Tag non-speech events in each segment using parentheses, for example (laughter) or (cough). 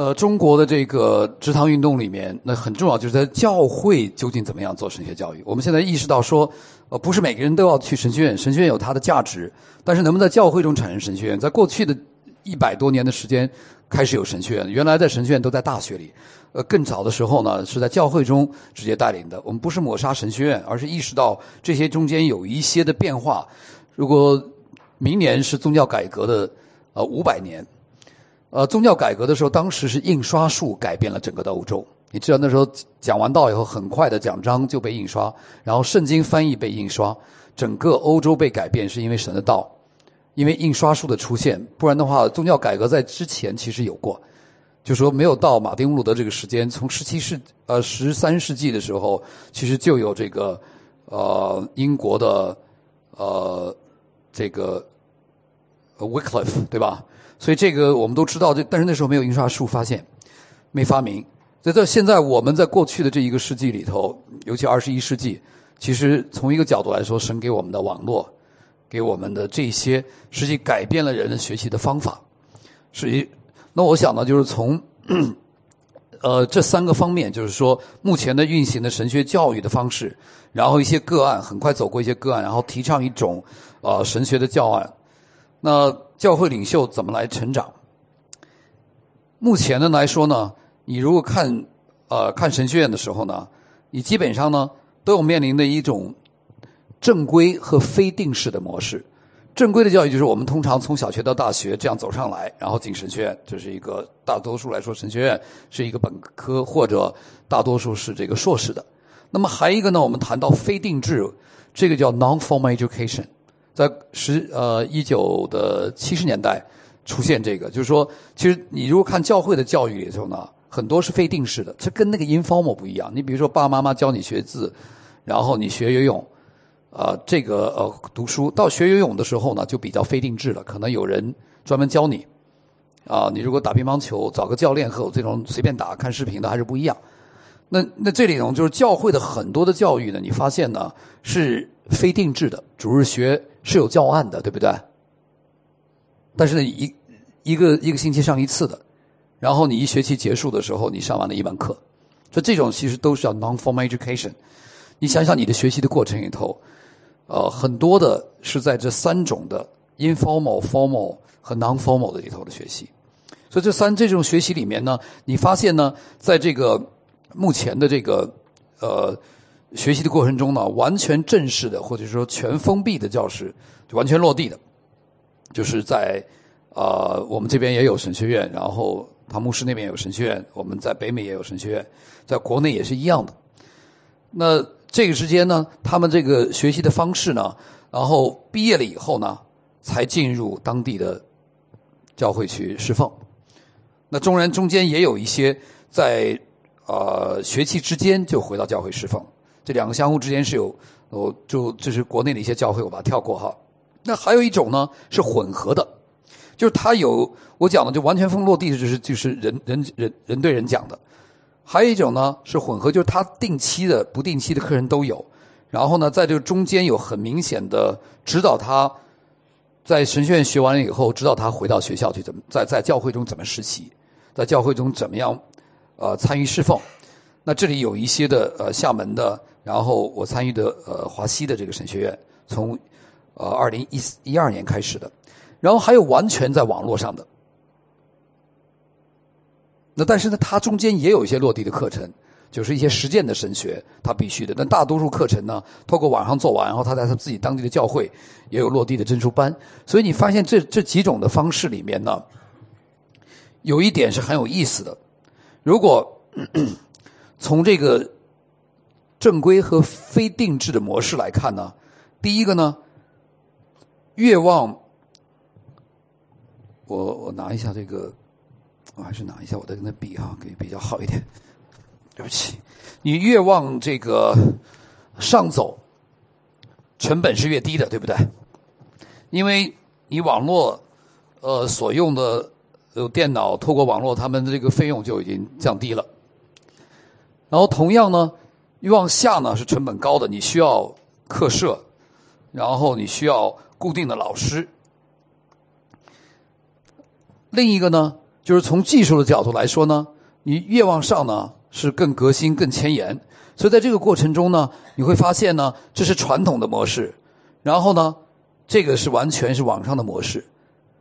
呃，中国的这个职堂运动里面，那很重要，就是在教会究竟怎么样做神学教育。我们现在意识到说，呃，不是每个人都要去神学院，神学院有它的价值，但是能不能在教会中产生神学院？在过去的一百多年的时间，开始有神学院，原来在神学院都在大学里，呃，更早的时候呢，是在教会中直接带领的。我们不是抹杀神学院，而是意识到这些中间有一些的变化。如果明年是宗教改革的呃五百年。呃，宗教改革的时候，当时是印刷术改变了整个的欧洲。你知道那时候讲完道以后，很快的奖章就被印刷，然后圣经翻译被印刷，整个欧洲被改变，是因为神的道，因为印刷术的出现。不然的话，宗教改革在之前其实有过，就说没有到马丁路德这个时间，从十七世呃十三世纪的时候，其实就有这个呃英国的呃这个 Wycliffe 对吧？所以这个我们都知道，这但是那时候没有印刷术发现，没发明。所以在现在我们在过去的这一个世纪里头，尤其二十一世纪，其实从一个角度来说，神给我们的网络，给我们的这些，实际改变了人的学习的方法。是一，那我想呢，就是从 (clears throat) 呃这三个方面，就是说目前的运行的神学教育的方式，然后一些个案，很快走过一些个案，然后提倡一种呃神学的教案。那教会领袖怎么来成长？目前的来说呢，你如果看呃看神学院的时候呢，你基本上呢都有面临的一种正规和非定式的模式。正规的教育就是我们通常从小学到大学这样走上来，然后进神学院，这是一个大多数来说神学院是一个本科或者大多数是这个硕士的。那么还一个呢，我们谈到非定制，这个叫 non-formal education。在十呃一九的七十年代出现这个，就是说，其实你如果看教会的教育里头呢，很多是非定式的，这跟那个 informal 不一样。你比如说，爸爸妈妈教你学字，然后你学游泳，啊，这个呃读书到学游泳的时候呢，就比较非定制了，可能有人专门教你。啊，你如果打乒乓球，找个教练和我这种随便打看视频的还是不一样。那那这里头就是教会的很多的教育呢，你发现呢是非定制的，主日学。是有教案的，对不对？但是呢，一一个一个星期上一次的，然后你一学期结束的时候，你上完了一门课，所以这种其实都是叫 non-formal education。你想想你的学习的过程里头，呃，很多的是在这三种的 informal、formal 和 non-formal 的里头的学习。所以这三这种学习里面呢，你发现呢，在这个目前的这个呃。学习的过程中呢，完全正式的或者说全封闭的教室，就完全落地的，就是在啊，我们这边也有神学院，然后唐牧师那边有神学院，我们在北美也有神学院，在国内也是一样的。那这个之间呢，他们这个学习的方式呢，然后毕业了以后呢，才进入当地的教会去侍奉。那中然中间也有一些在呃学期之间就回到教会侍奉。这两个相互之间是有，哦，就这是国内的一些教会，我把它跳过哈。那还有一种呢是混合的，就是它有我讲的就完全封落地的，就是就是人人人人对人讲的。还有一种呢是混合，就是他定期的、不定期的客人都有。然后呢，在这个中间有很明显的指导他，在神学院学完了以后，指导他回到学校去怎么在在教会中怎么实习，在教会中怎么样呃参与侍奉。那这里有一些的呃厦门的。然后我参与的呃华西的这个神学院，从呃二零一一二年开始的，然后还有完全在网络上的，那但是呢，它中间也有一些落地的课程，就是一些实践的神学，它必须的。但大多数课程呢，透过网上做完，然后他在他自己当地的教会也有落地的证书班。所以你发现这这几种的方式里面呢，有一点是很有意思的。如果 (clears throat) 从这个。正规和非定制的模式来看呢，第一个呢，越往我我拿一下这个，我还是拿一下我的那笔哈，可以比较好一点。对不起，你越往这个上走，成本是越低的，对不对？因为你网络呃所用的有电脑，透过网络，他们的这个费用就已经降低了。然后同样呢。越往下呢是成本高的，你需要课设，然后你需要固定的老师。另一个呢就是从技术的角度来说呢，你越往上呢是更革新、更前沿。所以在这个过程中呢，你会发现呢，这是传统的模式，然后呢，这个是完全是网上的模式。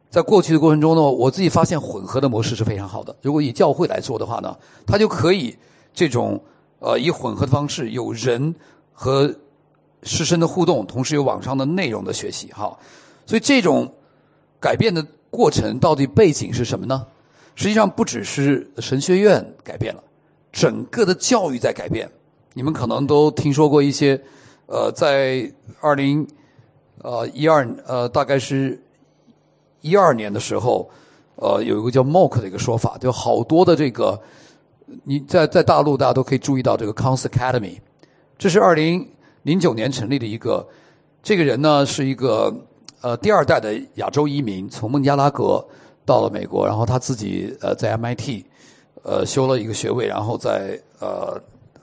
在过去的过程中呢，我自己发现混合的模式是非常好的。如果以教会来做的话呢，它就可以这种呃以混合的方式，有人和师生的互动，同时有网上的内容的学习哈。所以这种改变的过程到底背景是什么呢？实际上不只是神学院改变了，整个的教育在改变。你们可能都听说过一些，呃，在二零呃一二呃大概是一二年的时候，呃，有一个叫 MOOC 的一个说法，就好多的这个你在在大陆大家都可以注意到这个 Counsel Academy，这是二零零九年成立的一个，这个人呢是一个呃第二代的亚洲移民，从孟加拉国到了美国，然后他自己呃在 MIT 呃修了一个学位，然后在呃。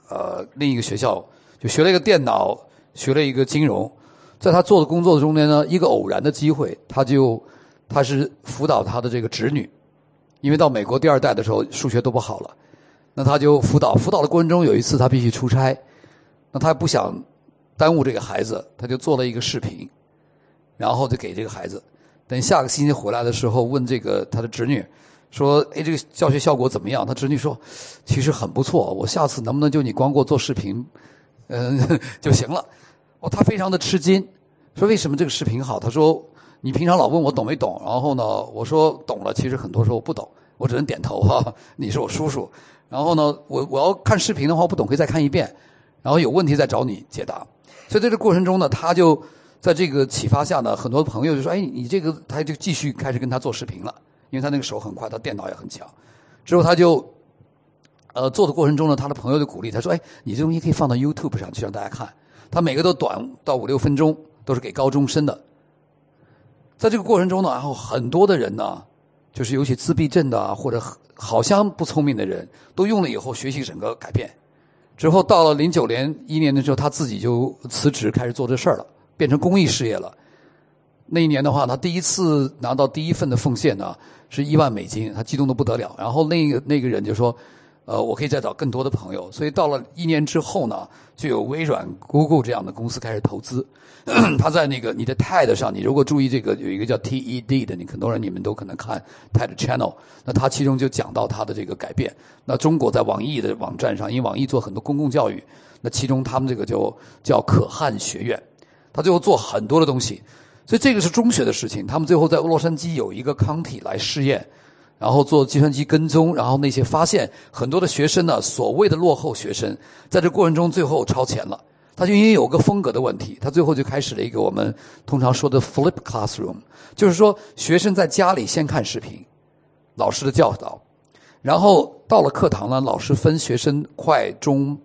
呃，另一个学校就学了一个电脑，学了一个金融，在他做的工作中间呢，一个偶然的机会，他就他是辅导他的这个侄女，因为到美国第二代的时候数学都不好了，那他就辅导，辅导的过程中有一次他必须出差，那他不想耽误这个孩子，他就做了一个视频，然后就给这个孩子，等下个星期回来的时候问这个他的侄女。说，哎，这个教学效果怎么样？他侄女说，其实很不错。我下次能不能就你光给我做视频，嗯，(laughs) 就行了。哦，他非常的吃惊，说为什么这个视频好？他说，你平常老问我懂没懂，然后呢，我说懂了。其实很多时候我不懂，我只能点头哈。(laughs) 你是我叔叔，然后呢，我我要看视频的话，不懂可以再看一遍，然后有问题再找你解答。所以在这过程中呢，他就在这个启发下呢，很多朋友就说，哎，你这个，他就继续开始跟他做视频了。因为他那个手很快，他电脑也很强。之后他就，呃，做的过程中呢，他的朋友就鼓励他说：“哎，你这东西可以放到 YouTube 上去让大家看。”他每个都短到五六分钟，都是给高中生的。在这个过程中呢，然后很多的人呢，就是尤其自闭症的或者好像不聪明的人，都用了以后学习整个改变。之后到了零九年一年的时候，他自己就辞职开始做这事儿了，变成公益事业了。那一年的话，他第一次拿到第一份的奉献呢，是一万美金，他激动的不得了。然后那个那个人就说：“呃，我可以再找更多的朋友。”所以到了一年之后呢，就有微软、Google 这样的公司开始投资。(clears throat) 他在那个你的 TED 上，你如果注意这个有一个叫 TED 的，你很多人你们都可能看 TED Channel。那他其中就讲到他的这个改变。那中国在网易的网站上，因为网易做很多公共教育，那其中他们这个就叫可汗学院，他最后做很多的东西。所以这个是中学的事情，他们最后在洛杉矶有一个康体来试验，然后做计算机跟踪，然后那些发现很多的学生呢，所谓的落后学生，在这过程中最后超前了。他就因为有个风格的问题，他最后就开始了一个我们通常说的 flip classroom，就是说学生在家里先看视频，老师的教导，然后到了课堂呢，老师分学生快、中、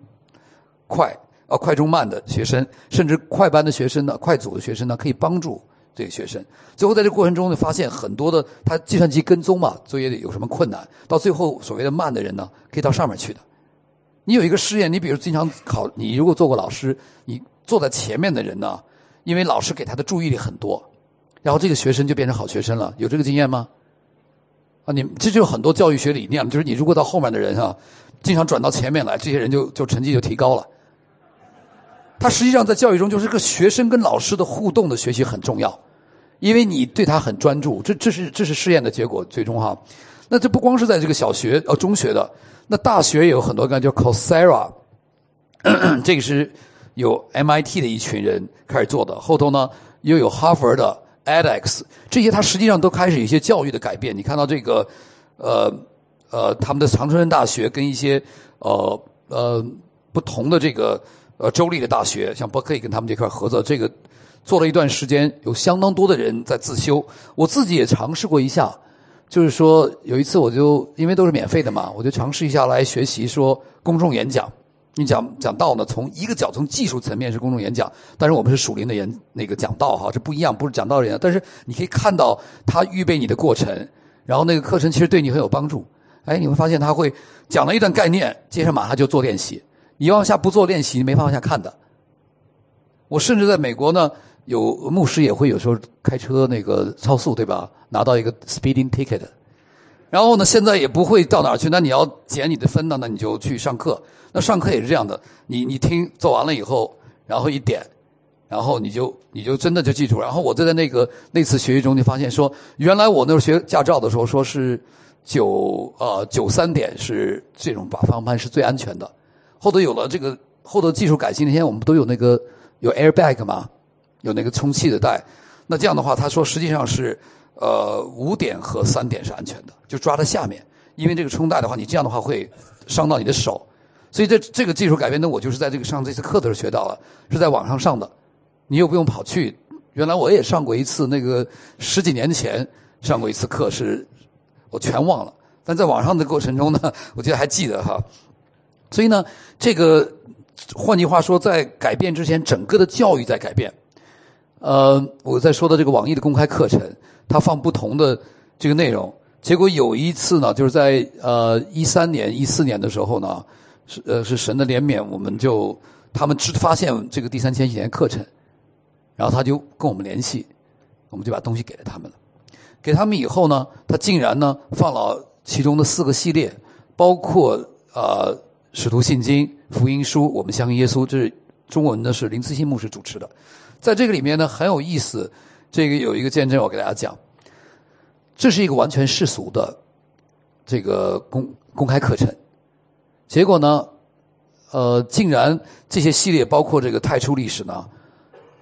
快啊快、中、慢的学生，甚至快班的学生呢，快组的学生呢，可以帮助。这个学生最后在这过程中呢，发现很多的他计算机跟踪嘛，作业里有什么困难？到最后所谓的慢的人呢，可以到上面去的。你有一个试验，你比如经常考，你如果做过老师，你坐在前面的人呢，因为老师给他的注意力很多，然后这个学生就变成好学生了。有这个经验吗？啊，你这就很多教育学理念，就是你如果到后面的人啊，经常转到前面来，这些人就就成绩就提高了。他实际上在教育中就是个学生跟老师的互动的学习很重要，因为你对他很专注，这这是这是试验的结果，最终哈。那这不光是在这个小学呃中学的，那大学也有很多个叫 Coursera，这个是有 MIT 的一群人开始做的，后头呢又有哈佛的 edX，这些它实际上都开始有一些教育的改变。你看到这个呃呃他们的长春大学跟一些呃呃不同的这个。呃，州立的大学像伯克利跟他们这块合作，这个做了一段时间，有相当多的人在自修。我自己也尝试过一下，就是说有一次我就因为都是免费的嘛，我就尝试一下来学习说公众演讲。你讲讲道呢，从一个角从技术层面是公众演讲，但是我们是属灵的演那个讲道哈，这不一样，不是讲道人。但是你可以看到他预备你的过程，然后那个课程其实对你很有帮助。哎，你会发现他会讲了一段概念，接着马上就做练习。你往下不做练习，你没法往下看的。我甚至在美国呢，有牧师也会有时候开车那个超速，对吧？拿到一个 speeding ticket，然后呢，现在也不会到哪去。那你要减你的分呢，那你就去上课。那上课也是这样的，你你听做完了以后，然后一点，然后你就你就真的就记住。然后我就在那个那次学习中就发现说，原来我那时候学驾照的时候说是九呃九三点是这种把方向盘是最安全的。后头有了这个后头技术改进，那天我们不都有那个有 airbag 吗？有那个充气的带。那这样的话，他说实际上是。呃，五点和三点是安全的，就抓在下面，因为这个充带的话，你这样的话会伤到你的手，所以这这个技术改变呢，我就是在这个上这次课的时候学到了，是在网上上的，你又不用跑去，原来我也上过一次，那个十几年前上过一次课，是我全忘了，但在网上的过程中呢，我觉得还记得哈，(laughs) 所以呢，这个换句话说，在改变之前，整个的教育在改变，呃，我在说的这个网易的公开课程。他放不同的这个内容，结果有一次呢，就是在呃一三年、一四年的时候呢，是呃是神的怜悯，我们就他们知发现这个第三千禧年课程，然后他就跟我们联系，我们就把东西给了他们了。给他们以后呢，他竟然呢放了其中的四个系列，包括呃使徒信经、福音书、我们相信耶稣，这是中文的是林思欣牧师主持的，在这个里面呢很有意思。这个有一个见证，我给大家讲，这是一个完全世俗的这个公公开课程，结果呢，呃，竟然这些系列包括这个太初历史呢，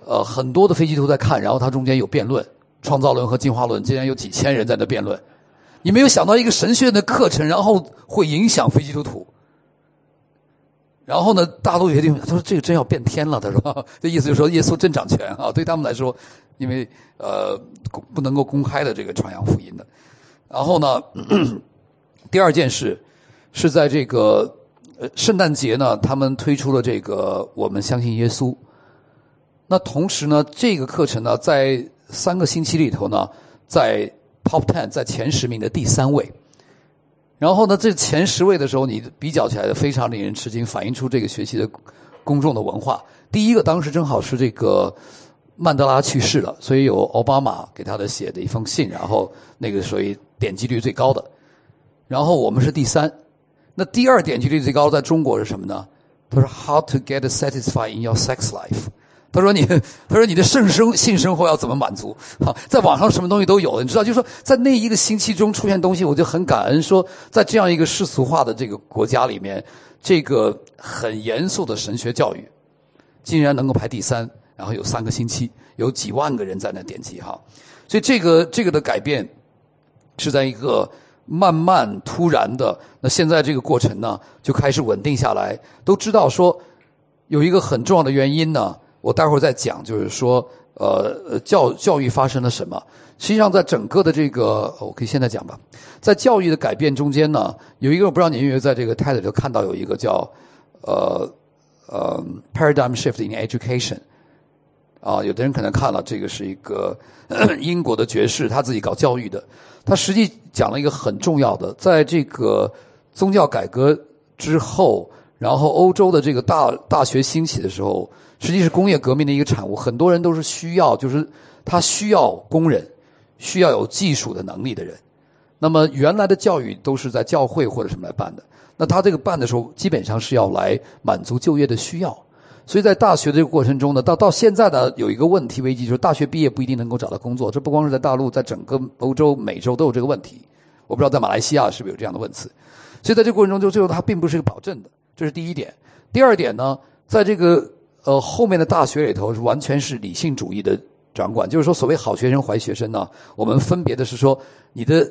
呃，很多的飞机都在看，然后它中间有辩论，创造论和进化论，竟然有几千人在那辩论，你没有想到一个神学的课程，然后会影响飞机图图。然后呢，大陆有些地方他说这个真要变天了，他说 (laughs) 这意思就是说耶稣真掌权啊，对他们来说，因为呃不能够公开的这个传扬福音的。然后呢，(coughs) 第二件事是在这个呃圣诞节呢，他们推出了这个我们相信耶稣。那同时呢，这个课程呢，在三个星期里头呢，在 Top Ten 在前十名的第三位。然后呢，这前十位的时候，你比较起来非常令人吃惊，反映出这个学习的公众的文化。第一个当时正好是这个曼德拉去世了，所以有奥巴马给他的写的一封信，然后那个属于点击率最高的。然后我们是第三，那第二点击率最高在中国是什么呢？他说：“How to get satisfied in your sex life。”他说：“你，(laughs) 他说你的性生性生活要怎么满足？哈，在网上什么东西都有，你知道，就是说，在那一个星期中出现东西，我就很感恩。说，在这样一个世俗化的这个国家里面，这个很严肃的神学教育，竟然能够排第三，然后有三个星期，有几万个人在那点击哈。所以，这个这个的改变是在一个慢慢突然的。那现在这个过程呢，就开始稳定下来。都知道说，有一个很重要的原因呢。”我待会儿再讲，就是说，呃，教教育发生了什么？实际上，在整个的这个，我可以现在讲吧。在教育的改变中间呢，有一个我不知道你有没有在这个 TED 里看到有一个叫，呃，呃，paradigm shift in education。啊，有的人可能看了，这个是一个英国的爵士，他自己搞教育的。他实际讲了一个很重要的，在这个宗教改革之后，然后欧洲的这个大大学兴起的时候。实际是工业革命的一个产物，很多人都是需要，就是他需要工人，需要有技术的能力的人。那么原来的教育都是在教会或者什么来办的，那他这个办的时候，基本上是要来满足就业的需要。所以在大学的这个过程中呢，到到现在呢，有一个问题危机，就是大学毕业不一定能够找到工作。这不光是在大陆，在整个欧洲、美洲都有这个问题。我不知道在马来西亚是不是有这样的问题。所以在这个过程中，就最后它并不是一个保证的，这是第一点。第二点呢，在这个。呃，后面的大学里头是完全是理性主义的掌管，就是说，所谓好学生、坏学生呢，我们分别的是说，你的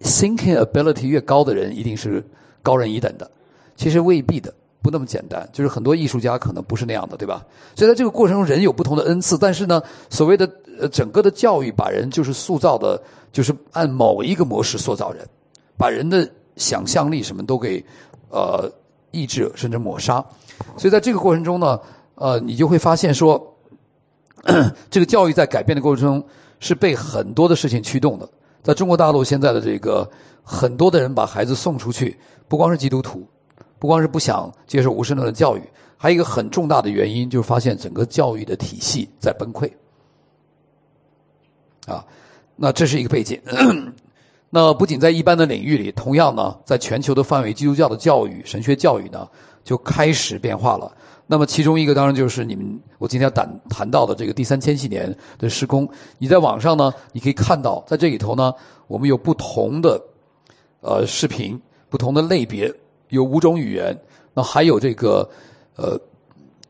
thinking ability 越高的人，一定是高人一等的。其实未必的，不那么简单。就是很多艺术家可能不是那样的，对吧？所以在这个过程中，人有不同的恩赐，但是呢，所谓的呃整个的教育，把人就是塑造的，就是按某一个模式塑造人，把人的想象力什么都给呃抑制甚至抹杀。所以在这个过程中呢。呃，你就会发现说，(clears throat) 这个教育在改变的过程中是被很多的事情驱动的。在中国大陆现在的这个很多的人把孩子送出去，不光是基督徒，不光是不想接受无神论的教育，还有一个很重大的原因就是发现整个教育的体系在崩溃。啊，那这是一个背景。(clears throat) 那不仅在一般的领域里，同样呢，在全球的范围，基督教的教育、神学教育呢，就开始变化了。那么其中一个当然就是你们我今天要谈谈到的这个第三千禧年的施工。你在网上呢，你可以看到，在这里头呢，我们有不同的呃视频，不同的类别，有五种语言，那还有这个呃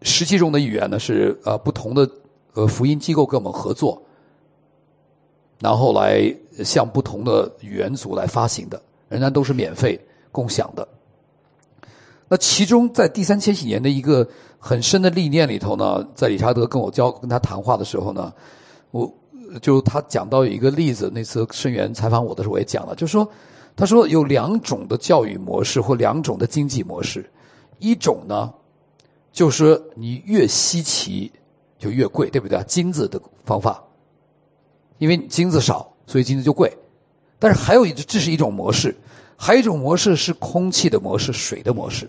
十七种的语言呢，是呃不同的呃福音机构跟我们合作，然后来向不同的语言组来发行的，仍然都是免费共享的。那其中在第三千禧年的一个很深的历练里头呢，在理查德跟我交跟他谈话的时候呢，我就他讲到有一个例子，那次盛源采访我的时候我也讲了，就说，他说有两种的教育模式或两种的经济模式，一种呢，就是你越稀奇就越贵，对不对？金子的方法，因为金子少，所以金子就贵。但是还有一这是一种模式，还有一种模式是空气的模式，水的模式。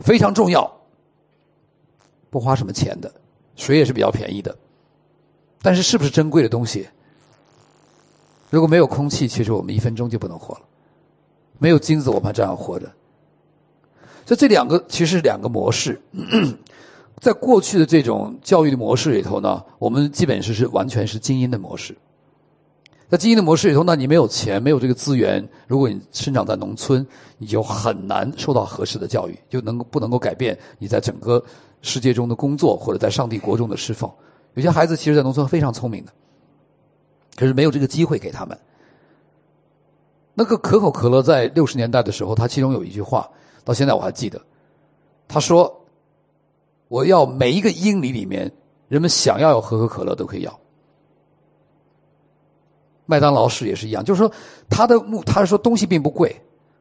非常重要，不花什么钱的，水也是比较便宜的，但是是不是珍贵的东西？如果没有空气，其实我们一分钟就不能活了；没有金子，我们还这样活着。所以这两个其实是两个模式，在过去的这种教育的模式里头呢，我们基本是是完全是精英的模式。在精英的模式里头，那你没有钱，没有这个资源。如果你生长在农村，你就很难受到合适的教育，就能不能够改变你在整个世界中的工作，或者在上帝国中的侍奉。有些孩子其实，在农村非常聪明的，可是没有这个机会给他们。那个可口可乐在六十年代的时候，他其中有一句话，到现在我还记得，他说：“我要每一个英里里面，人们想要有可口可乐都可以要。”麦当劳是也是一样，就是说，他的目，他说东西并不贵，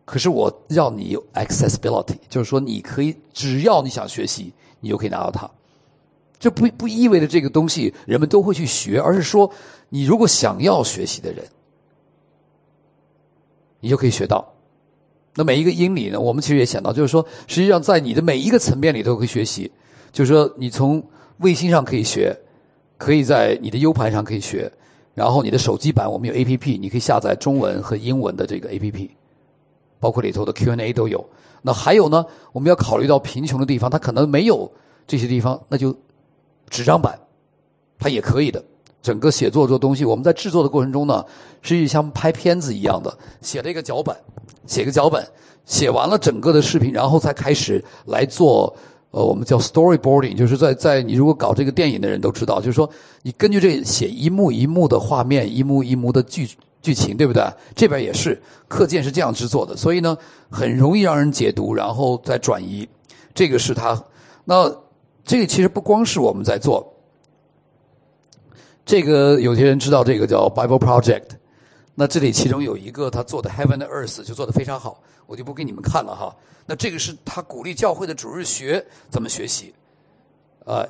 可是我要你有 accessibility，就是说你可以只要你想学习，你就可以拿到它。这不不意味着这个东西人们都会去学，而是说你如果想要学习的人，你就可以学到。那每一个英里呢，我们其实也想到，就是说，实际上在你的每一个层面里都可以学习。就是说，你从卫星上可以学，可以在你的 U 盘上可以学。然后你的手机版，我们有 A P P，你可以下载中文和英文的这个 A P P，包括里头的 Q N A 都有。那还有呢，我们要考虑到贫穷的地方，它可能没有这些地方，那就纸张版，它也可以的。整个写作做东西，我们在制作的过程中呢，是像拍片子一样的，写了一个脚本，写个脚本，写完了整个的视频，然后才开始来做。呃，我们叫 storyboarding，就是在在你如果搞这个电影的人都知道，就是说你根据这写一幕一幕的画面，一幕一幕的剧剧情，对不对？这边也是课件是这样制作的，所以呢，很容易让人解读，然后再转移。这个是他，那这个其实不光是我们在做，这个有些人知道这个叫 Bible Project，那这里其中有一个他做的 Heaven and Earth 就做的非常好，我就不给你们看了哈。那这个是他鼓励教会的主日学怎么学习，啊，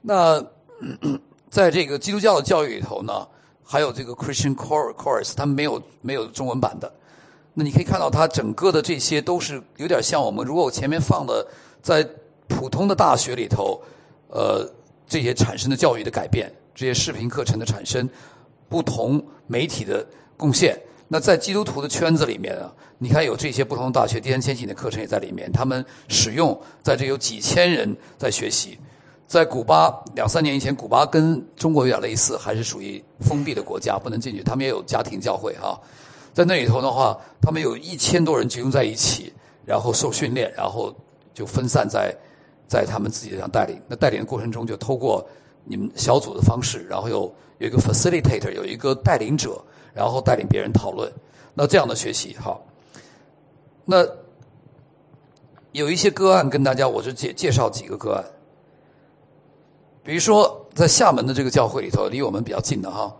那 (clears throat) 在这个基督教的教育里头呢，还有这个 Christian Core Course，他没有没有中文版的。那你可以看到，它整个的这些都是有点像我们，如果我前面放的在普通的大学里头，呃，这些产生的教育的改变，这些视频课程的产生，不同媒体的贡献。那在基督徒的圈子里面啊，你看有这些不同的大学，第三千禧的课程也在里面。他们使用，在这有几千人在学习。在古巴两三年以前，古巴跟中国有点类似，还是属于封闭的国家，不能进去。他们也有家庭教会哈，在那里头的话，他们有一千多人集中在一起，然后受训练，然后就分散在在他们自己这样带领。那带领的过程中，就透过你们小组的方式，然后有有一个 facilitator，有一个带领者。然后带领别人讨论，那这样的学习好。那有一些个案跟大家，我就介介绍几个个案。比如说，在厦门的这个教会里头，离我们比较近的哈。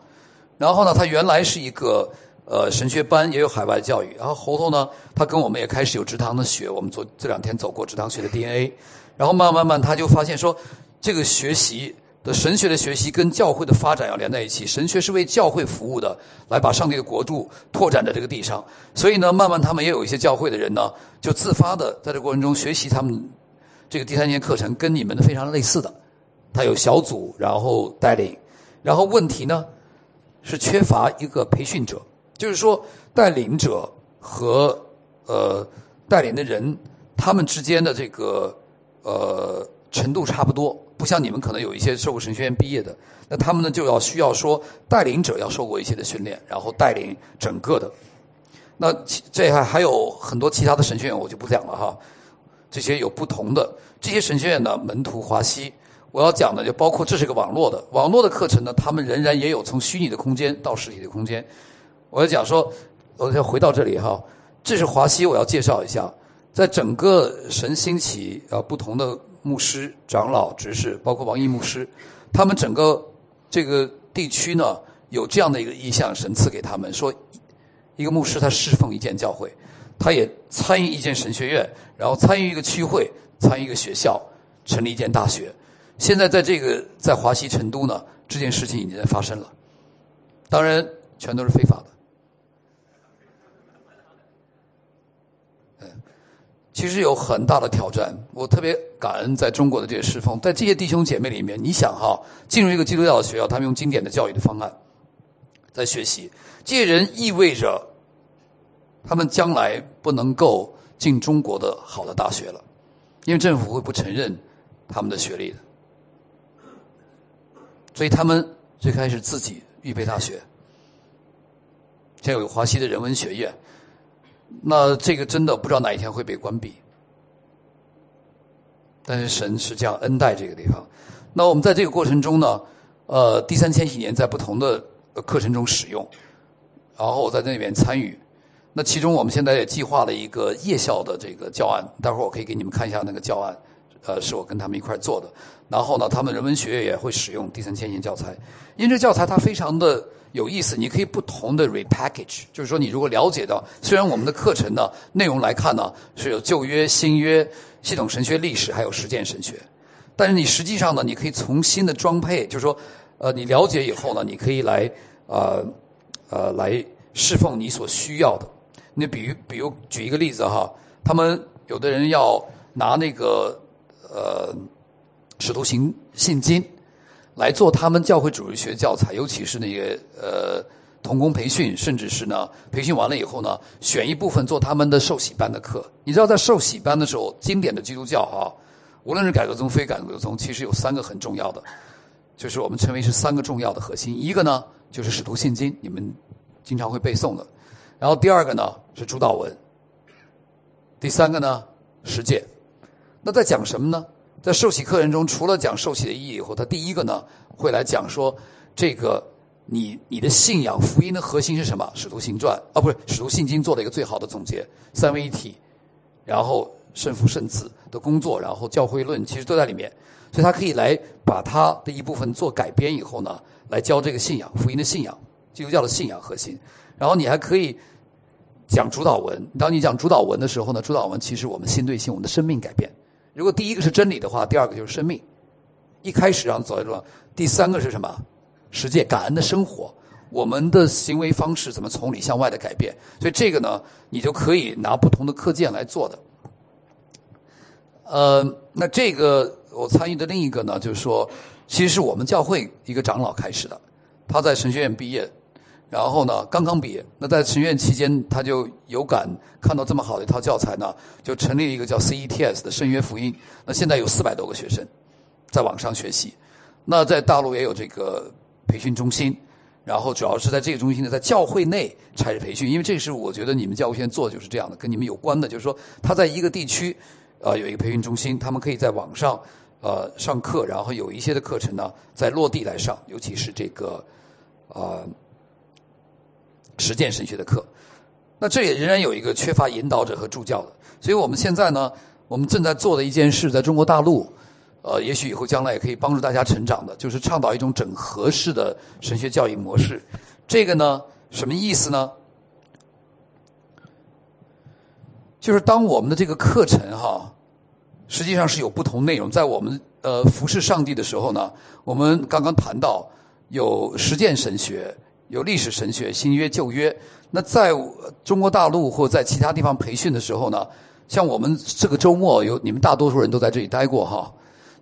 然后呢，他原来是一个呃神学班，也有海外教育。然后后头呢，他跟我们也开始有直堂的学。我们昨这两天走过直堂学的 DNA。然后慢慢慢，他就发现说，这个学习。的神学的学习跟教会的发展要连在一起，神学是为教会服务的，来把上帝的国度拓展在这个地上。所以呢，慢慢他们也有一些教会的人呢，就自发的在这过程中学习他们这个第三年课程，跟你们的非常类似的。他有小组，然后带领，然后问题呢，是缺乏一个培训者，就是说带领者和呃带领的人他们之间的这个呃程度差不多，不像你们可能有一些受过神学院毕业的，那他们呢就要需要说带领者要受过一些的训练，然后带领整个的。那这还还有很多其他的神学院，我就不讲了哈。这些有不同的这些神学院呢，门徒华西，我要讲的就包括这是个网络的网络的课程呢，他们仍然也有从虚拟的空间到实体的空间。我要讲说，我要回到这里哈，这是华西，我要介绍一下，在整个神兴起啊，不同的牧师、长老、执事，包括王毅牧师，他们整个这个地区呢，有这样的一个意向，神赐给他们说。一个牧师，他侍奉一间教会，他也参与一间神学院，然后参与一个区会，参与一个学校，成立一间大学。现在在这个在华西成都呢，这件事情已经在发生了。当然，全都是非法的。嗯，其实有很大的挑战。我特别感恩在中国的这些侍奉，在这些弟兄姐妹里面，你想哈，进入一个基督教的学校，他们用经典的教育的方案在学习。这些人意味着，他们将来不能够进中国的好的大学了，因为政府会不承认他们的学历的，所以他们最开始自己预备大学，现在有华西的人文学院，那这个真的不知道哪一天会被关闭，但是神是这样恩待这个地方。那我们在这个过程中呢，呃，第三千禧年在不同的课程中使用。然后我在那里面参与，那其中我们现在也计划了一个夜校的这个教案，待会儿我可以给你们看一下那个教案，呃，是我跟他们一块做的。然后呢，他们人文学院也会使用第三千年教材，因为这教材它非常的有意思，你可以不同的 repackage，就是说你如果了解到，虽然我们的课程呢内容来看呢是有旧约、新约、系统神学历史还有实践神学，但是你实际上呢，你可以重新的装配，就是说，呃，你了解以后呢，你可以来呃。呃，来侍奉你所需要的。你比如，比如举一个例子哈，他们有的人要拿那个呃《使徒行信经》来做他们教会主义学教材，尤其是那个呃童工培训，甚至是呢培训完了以后呢，选一部分做他们的受洗班的课。你知道，在受洗班的时候，经典的基督教哈，无论是改革宗非改革宗，其实有三个很重要的，就是我们称为是三个重要的核心。一个呢。就是《使徒信经》，你们经常会背诵的。然后第二个呢是主导文，第三个呢实践。那在讲什么呢？在受洗课程中，除了讲受洗的意义以后，他第一个呢会来讲说，这个你你的信仰福音的核心是什么？《使徒行传》啊，不是《使徒信经》做了一个最好的总结，三位一体，然后圣父圣子的工作，然后教会论其实都在里面，所以他可以来把他的一部分做改编以后呢。来教这个信仰，福音的信仰，基督教的信仰核心。然后你还可以讲主导文。当你讲主导文的时候呢，主导文其实我们心对心，我们的生命改变。如果第一个是真理的话，第二个就是生命。一开始让走一路，第三个是什么？实践感恩的生活，我们的行为方式怎么从里向外的改变？所以这个呢，你就可以拿不同的课件来做的。呃，那这个我参与的另一个呢，就是说。其实是我们教会一个长老开始的，他在神学院毕业，然后呢刚刚毕业，那在神学院期间他就有感看到这么好的一套教材呢，就成立了一个叫 CETS 的圣约福音。那现在有四百多个学生在网上学习，那在大陆也有这个培训中心，然后主要是在这个中心呢，在教会内开始培训，因为这是我觉得你们教会现在做的就是这样的，跟你们有关的，就是说他在一个地区啊有一个培训中心，他们可以在网上。呃，上课，然后有一些的课程呢，在落地来上，尤其是这个呃实践神学的课。那这也仍然有一个缺乏引导者和助教的，所以我们现在呢，我们正在做的一件事，在中国大陆，呃，也许以后将来也可以帮助大家成长的，就是倡导一种整合式的神学教育模式。这个呢，什么意思呢？就是当我们的这个课程哈。实际上是有不同内容。在我们呃服侍上帝的时候呢，我们刚刚谈到有实践神学、有历史神学、新约旧约。那在中国大陆或在其他地方培训的时候呢，像我们这个周末有你们大多数人都在这里待过哈，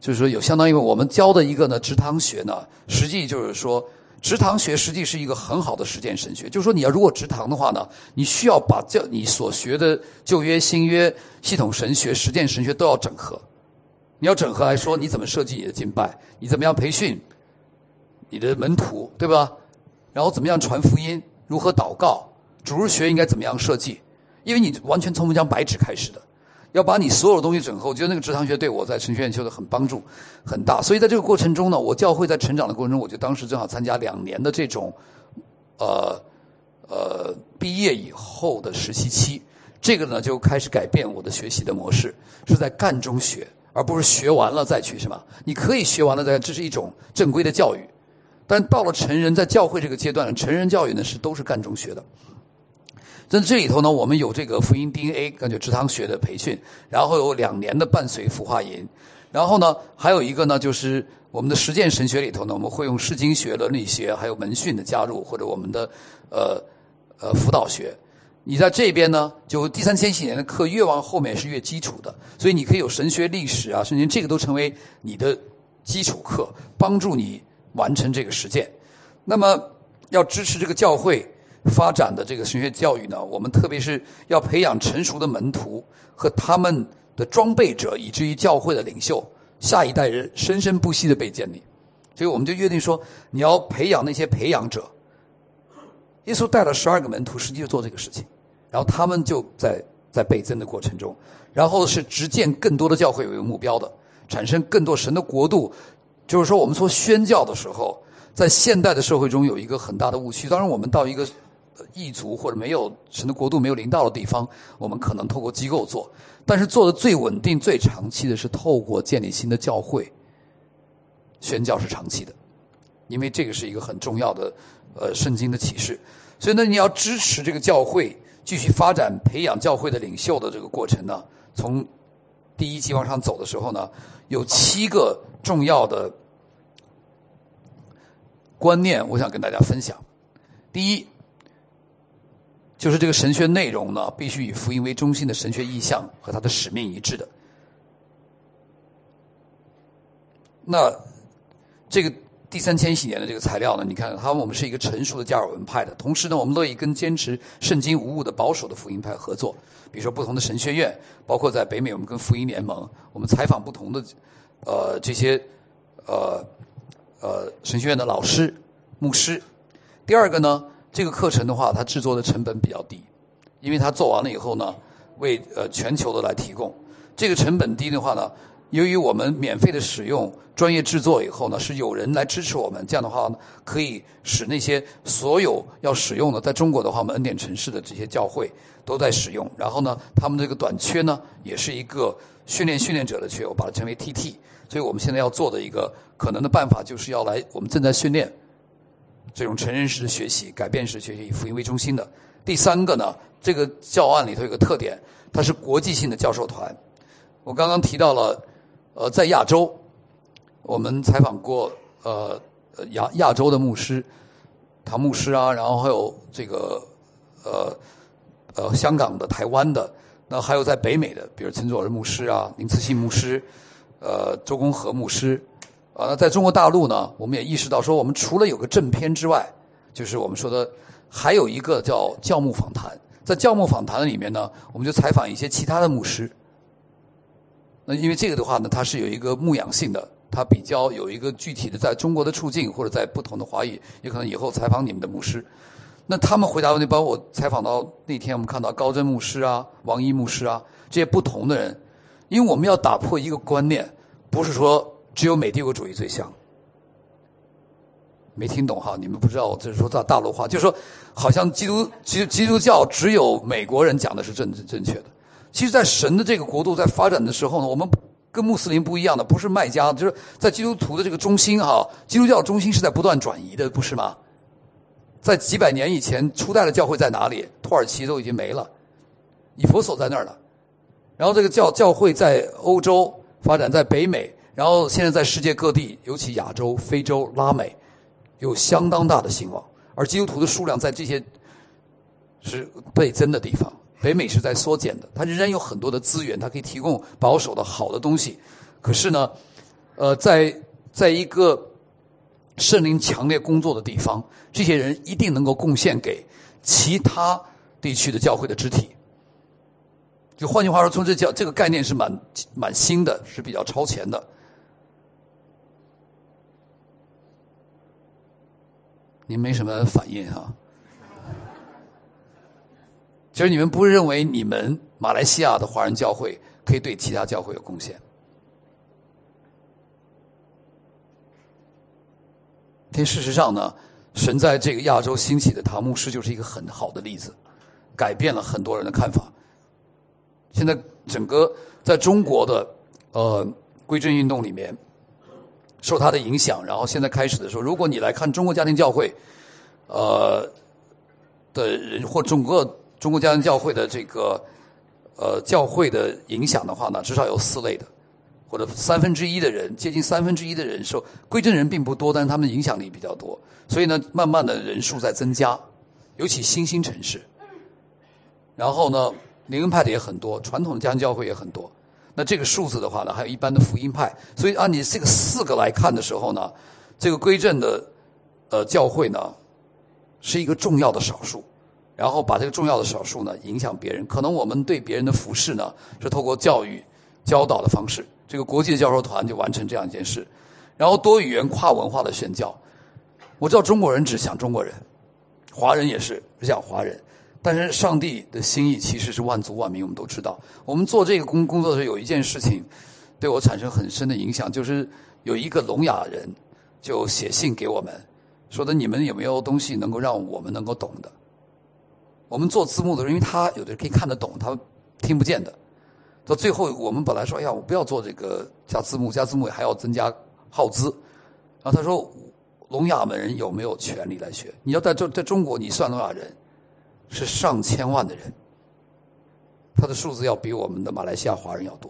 就是说有相当于我们教的一个呢直堂学呢，实际就是说直堂学实际是一个很好的实践神学，就是说你要如果直堂的话呢，你需要把教你所学的旧约、新约、系统神学、实践神学都要整合。你要整合来说，你怎么设计你的敬拜？你怎么样培训你的门徒，对吧？然后怎么样传福音？如何祷告？主日学应该怎么样设计？因为你完全从一张白纸开始的。要把你所有的东西整合，我觉得那个直堂学对我在神学院修的很帮助很大。所以在这个过程中呢，我教会在成长的过程中，我就当时正好参加两年的这种，呃呃毕业以后的实习期，这个呢就开始改变我的学习的模式，是在干中学，而不是学完了再去，是吧？你可以学完了再，这是一种正规的教育，但到了成人在教会这个阶段，成人教育呢是都是干中学的。在这里头呢，我们有这个福音 DNA，感觉直堂学的培训，然后有两年的伴随孵化营，然后呢，还有一个呢，就是我们的实践神学里头呢，我们会用释经学伦理学，还有门训的加入，或者我们的呃呃辅导学。你在这边呢，就第三千禧年的课越往后面是越基础的，所以你可以有神学历史啊，甚至这个都成为你的基础课，帮助你完成这个实践。那么要支持这个教会。发展的这个神学教育呢，我们特别是要培养成熟的门徒和他们的装备者，以至于教会的领袖，下一代人生生不息的被建立。所以我们就约定说，你要培养那些培养者。耶稣带了十二个门徒，实际就做这个事情，然后他们就在在倍增的过程中，然后是直建更多的教会为目标的，产生更多神的国度。就是说，我们说宣教的时候，在现代的社会中有一个很大的误区。当然，我们到一个。异族或者没有神的国度没有临到的地方，我们可能透过机构做，但是做的最稳定、最长期的是透过建立新的教会。宣教是长期的，因为这个是一个很重要的呃圣经的启示。所以呢，你要支持这个教会继续发展、培养教会的领袖的这个过程呢，从第一期往上走的时候呢，有七个重要的观念，我想跟大家分享。第一。就是这个神学内容呢，必须以福音为中心的神学意向和它的使命一致的。那这个第三千禧年的这个材料呢，你看，他我们是一个成熟的加尔文派的，同时呢，我们乐意跟坚持圣经无误的保守的福音派合作。比如说，不同的神学院，包括在北美，我们跟福音联盟，我们采访不同的呃这些呃呃神学院的老师、牧师。第二个呢？这个课程的话，它制作的成本比较低，因为它做完了以后呢，为呃全球的来提供。这个成本低的话呢，由于我们免费的使用专业制作以后呢，是有人来支持我们。这样的话呢，可以使那些所有要使用的，在中国的话，我们恩典城市的这些教会都在使用。然后呢，他们这个短缺呢，也是一个训练训练者的缺，我把它称为 TT。所以我们现在要做的一个可能的办法，就是要来，我们正在训练。这种成人式的学习、改变式学习以福音为中心的。第三个呢，这个教案里头有个特点，它是国际性的教授团。我刚刚提到了，呃，在亚洲，我们采访过呃亚亚洲的牧师，唐牧师啊，然后还有这个呃呃香港的、台湾的，那还有在北美的，比如陈佐仁牧师啊、林慈信牧师、呃周公和牧师。啊，那在中国大陆呢，我们也意识到说，我们除了有个正片之外，就是我们说的还有一个叫教牧访谈。在教牧访谈里面呢，我们就采访一些其他的牧师。那因为这个的话呢，它是有一个牧养性的，它比较有一个具体的在中国的处境，或者在不同的华语，也可能以后采访你们的牧师。那他们回答问题，包括我采访到那天我们看到高真牧师啊、王一牧师啊这些不同的人，因为我们要打破一个观念，不是说。只有美帝国主义最像，没听懂哈？你们不知道，我这是说大大陆话，就是说，好像基督基基督教只有美国人讲的是正正确的。其实，在神的这个国度在发展的时候呢，我们跟穆斯林不一样的，不是卖家，就是在基督徒的这个中心哈，基督教中心是在不断转移的，不是吗？在几百年以前，初代的教会在哪里？土耳其都已经没了，以佛所在那儿了。然后这个教教会在欧洲发展，在北美。然后现在在世界各地，尤其亚洲、非洲、拉美，有相当大的兴旺。而基督徒的数量在这些是倍增的地方，北美是在缩减的。它仍然有很多的资源，它可以提供保守的好的东西。可是呢，呃，在在一个圣灵强烈工作的地方，这些人一定能够贡献给其他地区的教会的肢体。就换句话说，从这教这个概念是蛮蛮新的，是比较超前的。您没什么反应哈？就是你们不认为你们马来西亚的华人教会可以对其他教会有贡献？但事实上呢，神在这个亚洲兴起的唐牧师就是一个很好的例子，改变了很多人的看法。现在整个在中国的呃归正运动里面。受他的影响，然后现在开始的时候，如果你来看中国家庭教会，呃的人或整个中国家庭教会的这个呃教会的影响的话呢，至少有四类的，或者三分之一的人，接近三分之一的人受归正人并不多，但是他们影响力比较多，所以呢，慢慢的人数在增加，尤其新兴城市。然后呢，灵恩派的也很多，传统的家庭教会也很多。那这个数字的话呢，还有一般的福音派，所以按你这个四个来看的时候呢，这个归正的呃教会呢是一个重要的少数，然后把这个重要的少数呢影响别人。可能我们对别人的服饰呢是透过教育教导的方式，这个国际的教授团就完成这样一件事，然后多语言跨文化的宣教。我知道中国人只想中国人，华人也是只想华人。但是上帝的心意其实是万族万民，我们都知道。我们做这个工工作的时候，有一件事情对我产生很深的影响，就是有一个聋哑人就写信给我们，说的你们有没有东西能够让我们能够懂的？我们做字幕的人，因为他有的人可以看得懂，他听不见的。到最后，我们本来说，哎呀，我不要做这个加字幕，加字幕还要增加耗资。然后他说，聋哑人有没有权利来学？你要在这在中国，你算聋哑人。是上千万的人，他的数字要比我们的马来西亚华人要多。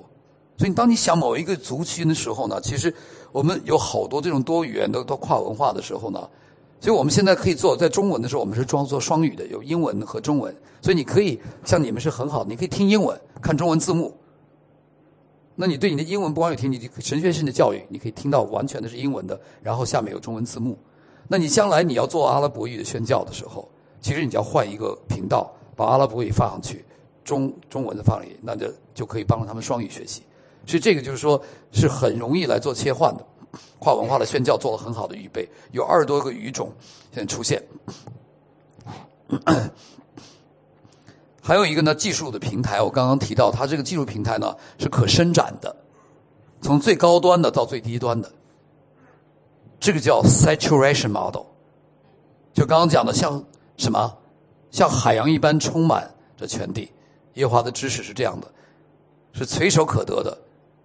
所以，当你想某一个族群的时候呢，其实我们有好多这种多语言的、多跨文化的时候呢，所以我们现在可以做在中文的时候，我们是装作双语的，有英文和中文。所以你可以像你们是很好，你可以听英文，看中文字幕。那你对你的英文不光有听，你神学性的教育，你可以听到完全的是英文的，然后下面有中文字幕。那你将来你要做阿拉伯语的宣教的时候。其实你就要换一个频道，把阿拉伯语放上去，中中文的放里，那就就可以帮助他们双语学习。所以这个就是说，是很容易来做切换的。跨文化的宣教做了很好的预备，有二十多个语种现在出现。(coughs) 还有一个呢，技术的平台，我刚刚提到，它这个技术平台呢是可伸展的，从最高端的到最低端的，这个叫 saturation model，就刚刚讲的像。什么？像海洋一般充满着全地。耶华的知识是这样的，是随手可得的。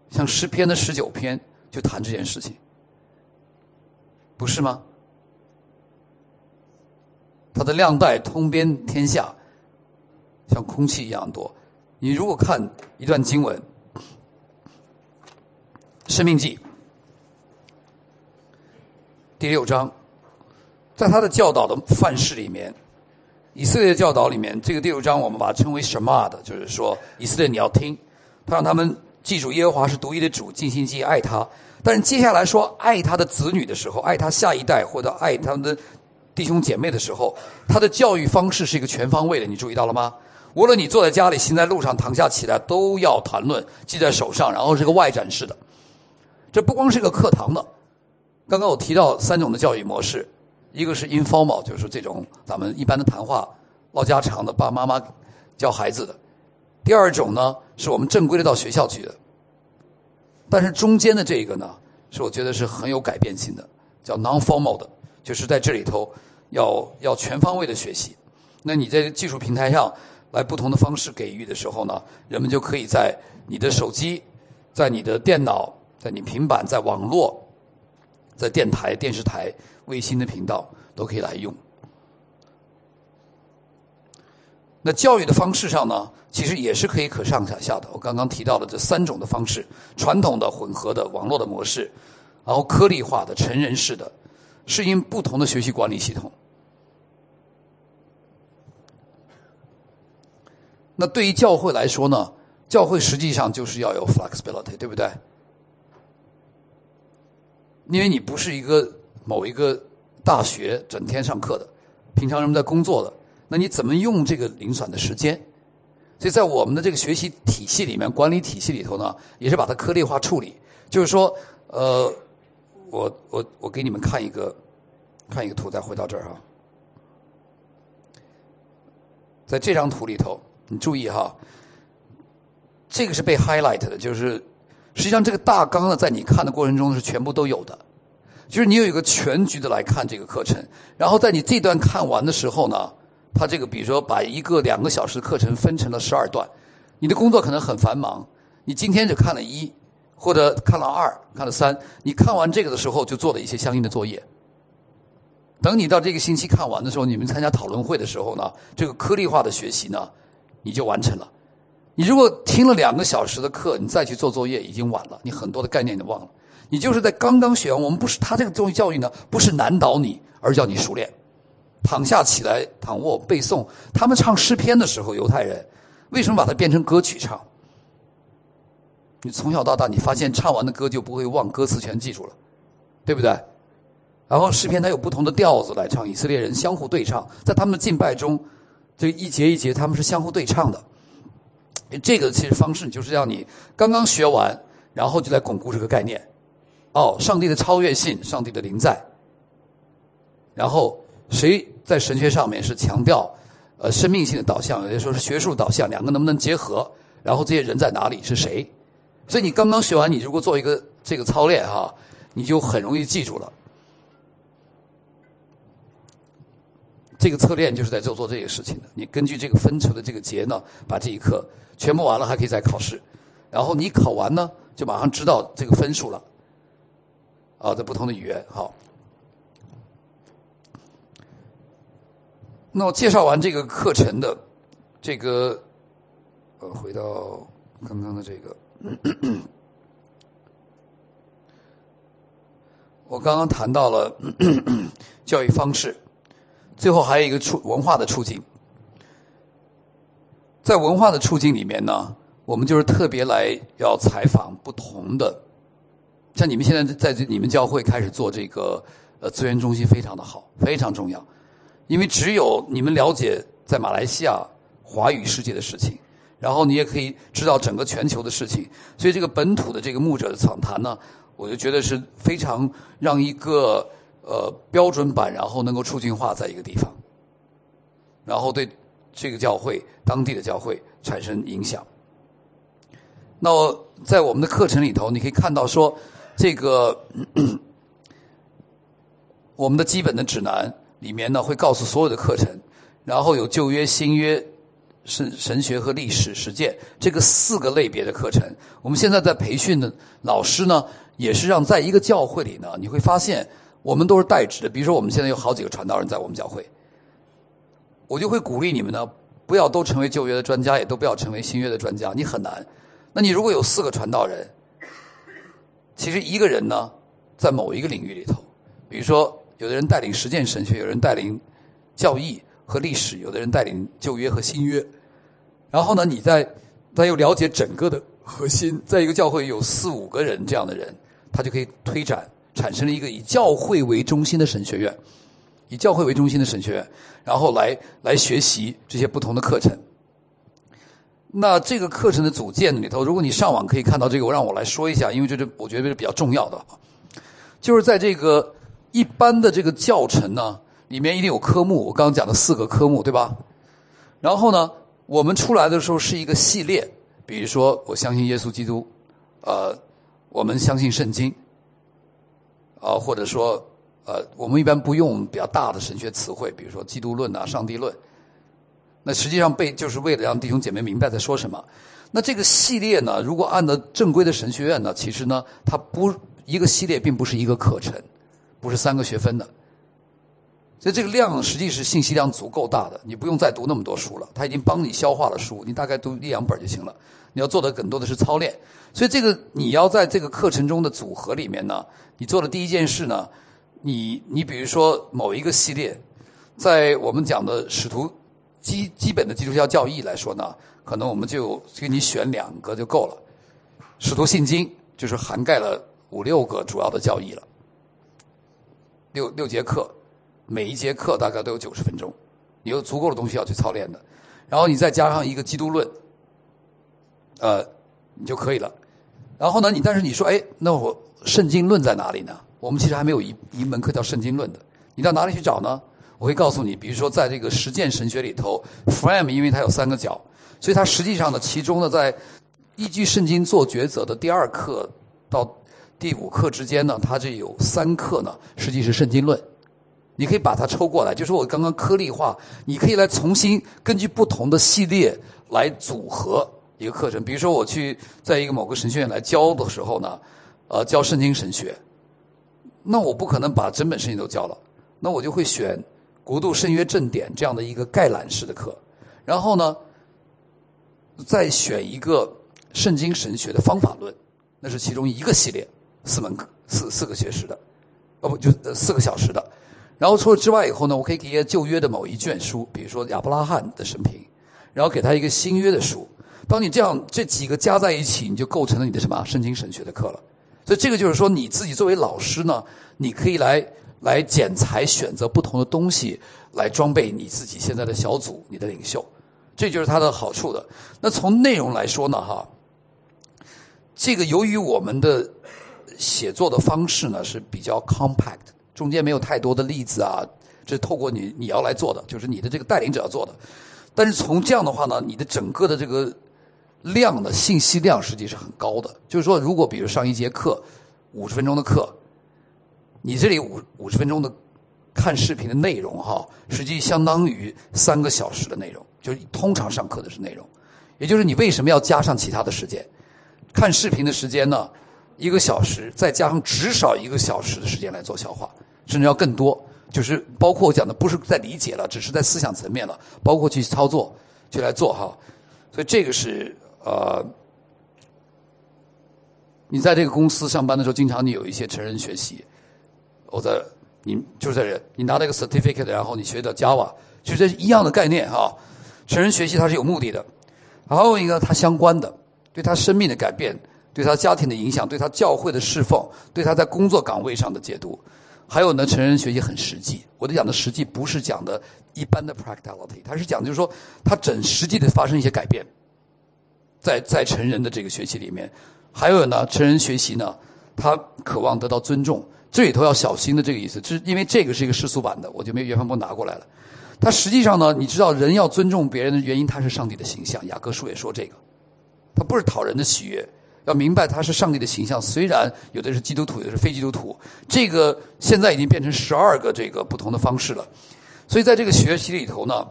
像诗篇的十九篇就谈这件事情，不是吗？它的量带通遍天下，像空气一样多。你如果看一段经文，《生命记》第六章。在他的教导的范式里面，以色列教导里面，这个第六章我们把它称为什么的？就是说，以色列你要听，他让他们记住耶和华是独一的主，尽心尽意爱他。但是接下来说爱他的子女的时候，爱他下一代或者爱他们的弟兄姐妹的时候，他的教育方式是一个全方位的。你注意到了吗？无论你坐在家里、行在路上、躺下起来，都要谈论，记在手上，然后是个外展式的。这不光是个课堂的。刚刚我提到三种的教育模式。一个是 informal，就是这种咱们一般的谈话、唠家常的，爸爸妈妈教孩子的；第二种呢，是我们正规的到学校去的。但是中间的这个呢，是我觉得是很有改变性的，叫 non-formal 的，就是在这里头要要全方位的学习。那你在技术平台上来不同的方式给予的时候呢，人们就可以在你的手机、在你的电脑、在你平板、在网络、在电台、电视台。卫星的频道都可以来用。那教育的方式上呢，其实也是可以可上可下的。我刚刚提到的这三种的方式：传统的、混合的、网络的模式，然后颗粒化的、成人式的，适应不同的学习管理系统。那对于教会来说呢，教会实际上就是要有 flexibility，对不对？因为你不是一个。某一个大学整天上课的，平常人们在工作的，那你怎么用这个零散的时间？所以在我们的这个学习体系里面，管理体系里头呢，也是把它颗粒化处理。就是说，呃，我我我给你们看一个看一个图，再回到这儿哈。在这张图里头，你注意哈，这个是被 highlight 的，就是实际上这个大纲呢，在你看的过程中是全部都有的，就是你有一个全局的来看这个课程，然后在你这段看完的时候呢，他这个比如说把一个两个小时的课程分成了十二段，你的工作可能很繁忙，你今天就看了一或者看了二看了三，你看完这个的时候就做了一些相应的作业。等你到这个星期看完的时候，你们参加讨论会的时候呢，这个颗粒化的学习呢，你就完成了。你如果听了两个小时的课，你再去做作业已经晚了，你很多的概念你忘了。你就是在刚刚学完，我们不是他这个教育教育呢，不是难倒你，而叫你熟练。躺下起来，躺卧背诵。他们唱诗篇的时候，犹太人为什么把它变成歌曲唱？你从小到大，你发现唱完的歌就不会忘，歌词全记住了，对不对？然后诗篇它有不同的调子来唱，以色列人相互对唱，在他们的敬拜中，这一节一节他们是相互对唱的。这个其实方式就是让你刚刚学完，然后就来巩固这个概念。哦，上帝的超越性，上帝的临在。然后谁在神学上面是强调呃生命性的导向，有些说是学术导向，两个能不能结合？然后这些人在哪里？是谁？所以你刚刚学完，你如果做一个这个操练哈，你就很容易记住了。这个测练就是在做做这个事情的。你根据这个分出的这个节呢，把这一课全部完了，还可以再考试。然后你考完呢，就马上知道这个分数了。啊，在不同的语言，好。那我介绍完这个课程的这个，呃，回到刚刚的这个，(coughs) 我刚刚谈到了 (coughs) 教育方式。最后还有一个促文化的促进，在文化的促进里面呢，我们就是特别来要采访不同的，像你们现在在你们教会开始做这个呃资源中心，非常的好，非常重要，因为只有你们了解在马来西亚华语世界的事情，然后你也可以知道整个全球的事情，所以这个本土的这个牧者的访谈呢，我就觉得是非常让一个。呃，标准版，然后能够促进化在一个地方，然后对这个教会、当地的教会产生影响。那在我们的课程里头，你可以看到说，这个 (clears throat) 我们的基本的指南里面呢，会告诉所有的课程，然后有旧约、新约、神神学和历史实践这个四个类别的课程。我们现在在培训的老师呢，也是让在一个教会里呢，你会发现。我们都是代职的，比如说我们现在有好几个传道人在我们教会，我就会鼓励你们呢，不要都成为旧约的专家，也都不要成为新约的专家，你很难。那你如果有四个传道人，其实一个人呢，在某一个领域里头，比如说有的人带领实践神学，有人带领教义和历史，有的人带领旧约和新约，然后呢，你在他又了解整个的核心，在一个教会有四五个人这样的人，他就可以推展。产生了一个以教会为中心的神学院，以教会为中心的神学院，然后来来学习这些不同的课程。那这个课程的组件里头，如果你上网可以看到这个，我让我来说一下，因为这是我觉得这是比较重要的。就是在这个一般的这个教程呢，里面一定有科目，我刚刚讲的四个科目，对吧？然后呢，我们出来的时候是一个系列，比如说我相信耶稣基督，呃，我们相信圣经。啊，或者说，呃，我们一般不用比较大的神学词汇，比如说基督论啊、上帝论。那实际上被就是为了让弟兄姐妹明白在说什么。那这个系列呢，如果按照正规的神学院呢，其实呢，它不一个系列并不是一个课程，不是三个学分的。所以这个量实际是信息量足够大的，你不用再读那么多书了，他已经帮你消化了书，你大概读一两本就行了。你要做的更多的是操练，所以这个你要在这个课程中的组合里面呢，你做的第一件事呢，你你比如说某一个系列，在我们讲的使徒基基本的基督教教义来说呢，可能我们就给你选两个就够了。使徒信经就是涵盖了五六个主要的教义了，六六节课，每一节课大概都有九十分钟，你有足够的东西要去操练的。然后你再加上一个基督论，呃，你就可以了。然后呢，你但是你说，哎，那我圣经论在哪里呢？我们其实还没有一一门课叫圣经论的。你到哪里去找呢？我会告诉你，比如说在这个实践神学里头，frame 因为它有三个角，所以它实际上呢，其中呢，在依据圣经做抉择的第二课到第五课之间呢，它这有三课呢，实际是圣经论。你可以把它抽过来，就是我刚刚颗粒化，你可以来重新根据不同的系列来组合一个课程。比如说，我去在一个某个神学院来教的时候呢，呃，教圣经神学，那我不可能把整本圣经都教了，那我就会选国度圣约正典这样的一个概览式的课，然后呢，再选一个圣经神学的方法论，那是其中一个系列，四门课，四四个学时的，哦不，就四个小时的。然后除了之外以后呢，我可以给旧约的某一卷书，比如说亚伯拉罕的生平，然后给他一个新约的书。当你这样这几个加在一起，你就构成了你的什么圣经神学的课了。所以这个就是说，你自己作为老师呢，你可以来来剪裁选择不同的东西来装备你自己现在的小组，你的领袖，这就是它的好处的。那从内容来说呢，哈，这个由于我们的写作的方式呢是比较 compact。中间没有太多的例子啊，这透过你你要来做的，就是你的这个带领者要做的。但是从这样的话呢，你的整个的这个量的信息量实际是很高的。就是说，如果比如上一节课五十分钟的课，你这里五五十分钟的看视频的内容哈，实际相当于三个小时的内容。就是通常上课的是内容，也就是你为什么要加上其他的时间？看视频的时间呢，一个小时，再加上至少一个小时的时间来做消化。甚至要更多，就是包括我讲的，不是在理解了，只是在思想层面了，包括去操作，去来做哈。所以这个是呃，你在这个公司上班的时候，经常你有一些成人学习。我在你就是在这，你拿到一个 certificate，然后你学的 Java，其实一样的概念哈。成人学习它是有目的的，还有一个它相关的，对他生命的改变，对他家庭的影响，对他教会的侍奉，对他在工作岗位上的解读。还有呢，成人学习很实际。我的讲的实际不是讲的一般的 practicality，他是讲就是说，他整实际的发生一些改变，在在成人的这个学习里面。还有呢，成人学习呢，他渴望得到尊重，这里头要小心的这个意思，是因为这个是一个世俗版的，我就没有原封不拿过来了。他实际上呢，你知道人要尊重别人的原因，他是上帝的形象。雅各书也说这个，他不是讨人的喜悦。要明白他是上帝的形象，虽然有的是基督徒，有的是非基督徒，这个现在已经变成十二个这个不同的方式了。所以在这个学习里头呢，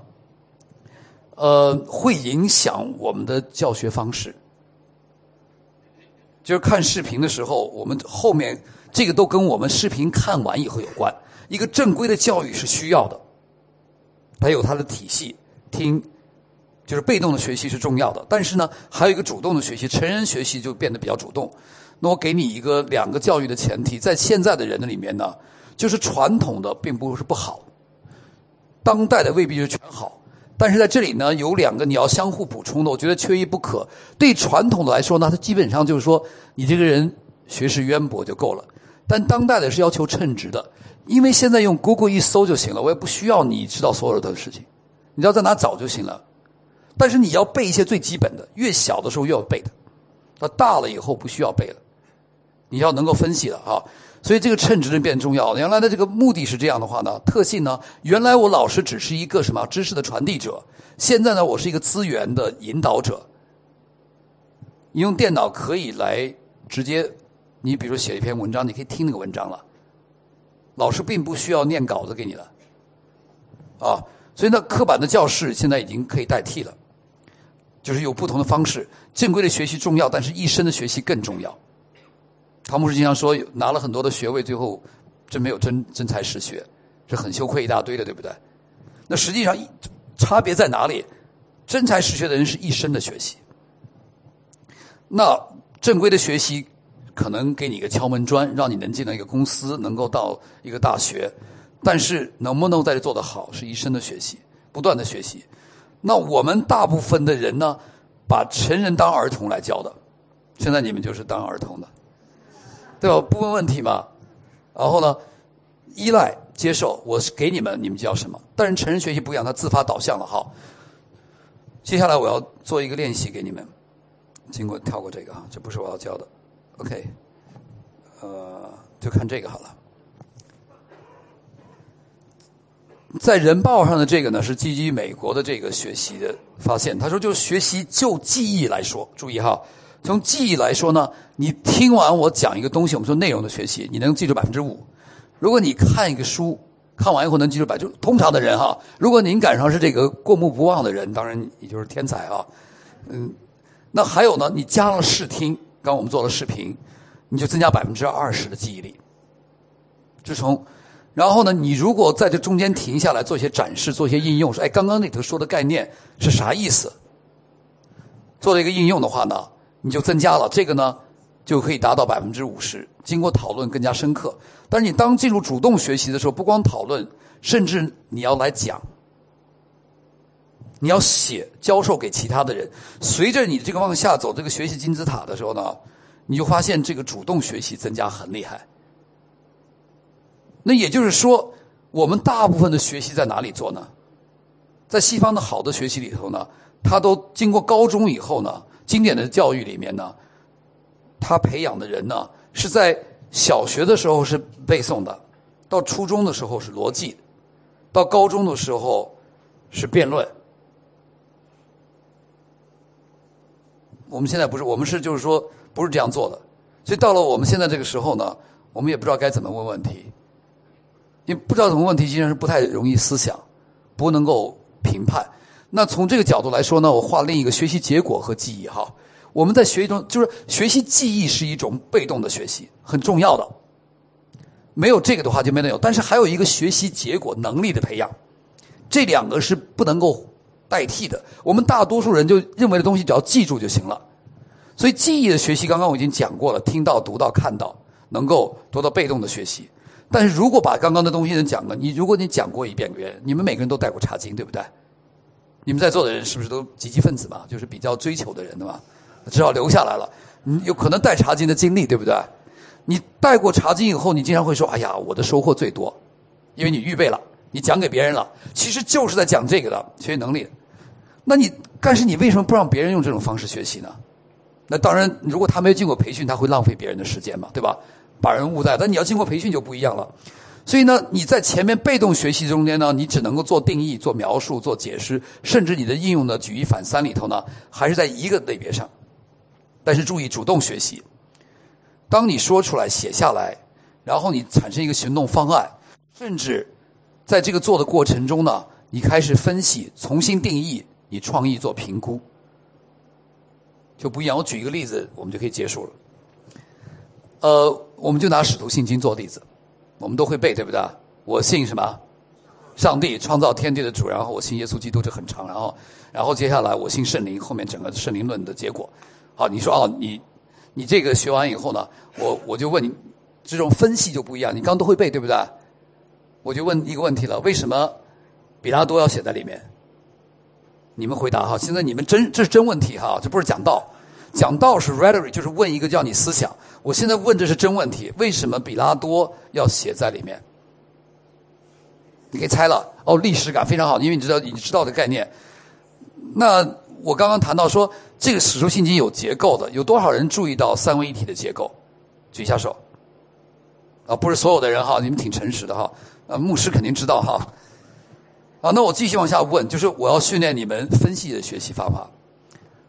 呃，会影响我们的教学方式。就是看视频的时候，我们后面这个都跟我们视频看完以后有关。一个正规的教育是需要的，它有它的体系，听。就是被动的学习是重要的，但是呢，还有一个主动的学习，成人学习就变得比较主动。那我给你一个两个教育的前提，在现在的人的里面呢，就是传统的并不是不好，当代的未必是全好，但是在这里呢，有两个你要相互补充的，我觉得缺一不可。对传统的来说呢，它基本上就是说你这个人学识渊博就够了，但当代的是要求称职的，因为现在用 Google 一搜就行了，我也不需要你知道所有的事情，你知道在哪找就行了。但是你要背一些最基本的，越小的时候越要背的，到大了以后不需要背了，你要能够分析了啊。所以这个称职变重要了。原来的这个目的是这样的话呢，特性呢，原来我老师只是一个什么知识的传递者，现在呢，我是一个资源的引导者。你用电脑可以来直接，你比如写一篇文章，你可以听那个文章了，老师并不需要念稿子给你了，啊，所以呢，刻板的教室现在已经可以代替了。就是有不同的方式，正规的学习重要，但是一生的学习更重要。唐牧师经常说，拿了很多的学位，最后真没有真真才实学，是很羞愧一大堆的，对不对？那实际上差别在哪里？真才实学的人是一生的学习。那正规的学习可能给你一个敲门砖，让你能进到一个公司，能够到一个大学，但是能不能在这做得好，是一生的学习，不断的学习。那我们大部分的人呢，把成人当儿童来教的，现在你们就是当儿童的，对吧？不问问题嘛。然后呢，依赖、接受，我是给你们，你们教什么。但是成人学习不一样，它自发导向了哈。接下来我要做一个练习给你们，经过跳过这个哈，这不是我要教的。OK，呃，就看这个好了。在人报上的这个呢，是基于美国的这个学习的发现。他说，就学习就记忆来说，注意哈，从记忆来说呢，你听完我讲一个东西，我们说内容的学习，你能记住百分之五。如果你看一个书，看完以后能记住百，就通常的人哈，如果您赶上是这个过目不忘的人，当然你就是天才啊。嗯，那还有呢，你加了视听，刚我们做了视频，你就增加百分之二十的记忆力。就从。然后呢，你如果在这中间停下来做一些展示，做一些应用，说，哎，刚刚那头说的概念是啥意思？做了一个应用的话呢，你就增加了这个呢，就可以达到百分之五十。经过讨论更加深刻。但是你当进入主动学习的时候，不光讨论，甚至你要来讲，你要写，教授给其他的人。随着你这个往下走这个学习金字塔的时候呢，你就发现这个主动学习增加很厉害。那也就是说，我们大部分的学习在哪里做呢？在西方的好的学习里头呢，他都经过高中以后呢，经典的教育里面呢，他培养的人呢，是在小学的时候是背诵的，到初中的时候是逻辑，到高中的时候是辩论。我们现在不是，我们是就是说不是这样做的，所以到了我们现在这个时候呢，我们也不知道该怎么问问题。你不知道什么问题，经常是不太容易思想，不能够评判。那从这个角度来说呢，我画另一个学习结果和记忆哈。我们在学习中，就是学习记忆是一种被动的学习，很重要的。没有这个的话就没得有。但是还有一个学习结果能力的培养，这两个是不能够代替的。我们大多数人就认为的东西只要记住就行了。所以记忆的学习，刚刚我已经讲过了，听到、读到、看到，能够得到被动的学习。但是如果把刚刚的东西能讲了，你如果你讲过一遍，你们每个人都带过茶经，对不对？你们在座的人是不是都积极分子嘛？就是比较追求的人，对吧？至少留下来了。你有可能带茶经的经历，对不对？你带过茶经以后，你经常会说：“哎呀，我的收获最多，因为你预备了，你讲给别人了。”其实就是在讲这个的学习能力。那你但是你为什么不让别人用这种方式学习呢？那当然，如果他没有经过培训，他会浪费别人的时间嘛，对吧？把人误带，但你要经过培训就不一样了。所以呢，你在前面被动学习中间呢，你只能够做定义、做描述、做解释，甚至你的应用的举一反三里头呢，还是在一个类别上。但是注意，主动学习，当你说出来、写下来，然后你产生一个行动方案，甚至在这个做的过程中呢，你开始分析、重新定义，你创意做评估，就不一样。我举一个例子，我们就可以结束了。呃，我们就拿《使徒信经》做例子，我们都会背，对不对？我信什么？上帝创造天地的主，然后我信耶稣基督，这很长。然后，然后接下来我信圣灵，后面整个圣灵论的结果。好，你说哦，你你这个学完以后呢，我我就问你，这种分析就不一样。你刚都会背，对不对？我就问一个问题了：为什么比拉多要写在里面？你们回答哈。现在你们真这是真问题哈，这不是讲道。讲道是 rhetoric，就是问一个叫你思想。我现在问这是真问题，为什么比拉多要写在里面？你可以猜了哦，历史感非常好，因为你知道你知道的概念。那我刚刚谈到说，这个史书信经有结构的，有多少人注意到三位一体的结构？举一下手。啊，不是所有的人哈，你们挺诚实的哈。啊，牧师肯定知道哈。啊，那我继续往下问，就是我要训练你们分析的学习方法。